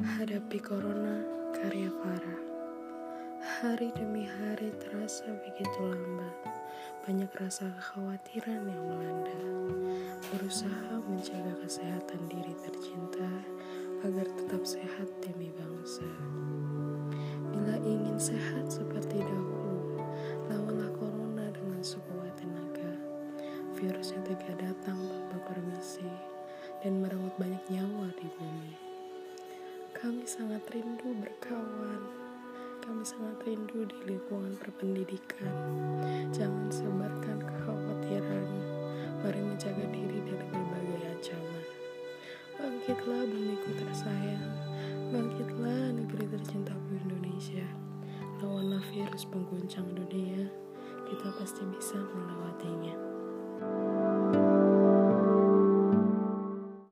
Hadapi Corona, karya Farah. Hari demi hari terasa begitu lambat. Banyak rasa kekhawatiran yang melanda. Berusaha menjaga kesehatan diri tercinta agar tetap sehat demi bangsa. Bila ingin sehat seperti dahulu, lawanlah Corona dengan sekuat tenaga. Virus yang tega datang tanpa permisi dan merenggut banyak nyawa di bumi. Kami sangat rindu berkawan. Kami sangat rindu di lingkungan perpendidikan. Jangan sebarkan kekhawatiran. Mari menjaga diri dari berbagai ancaman. Bangkitlah bumiku tersayang. Bangkitlah negeri tercintaku Indonesia. Lawanlah virus pengguncang dunia. Kita pasti bisa melewatinya.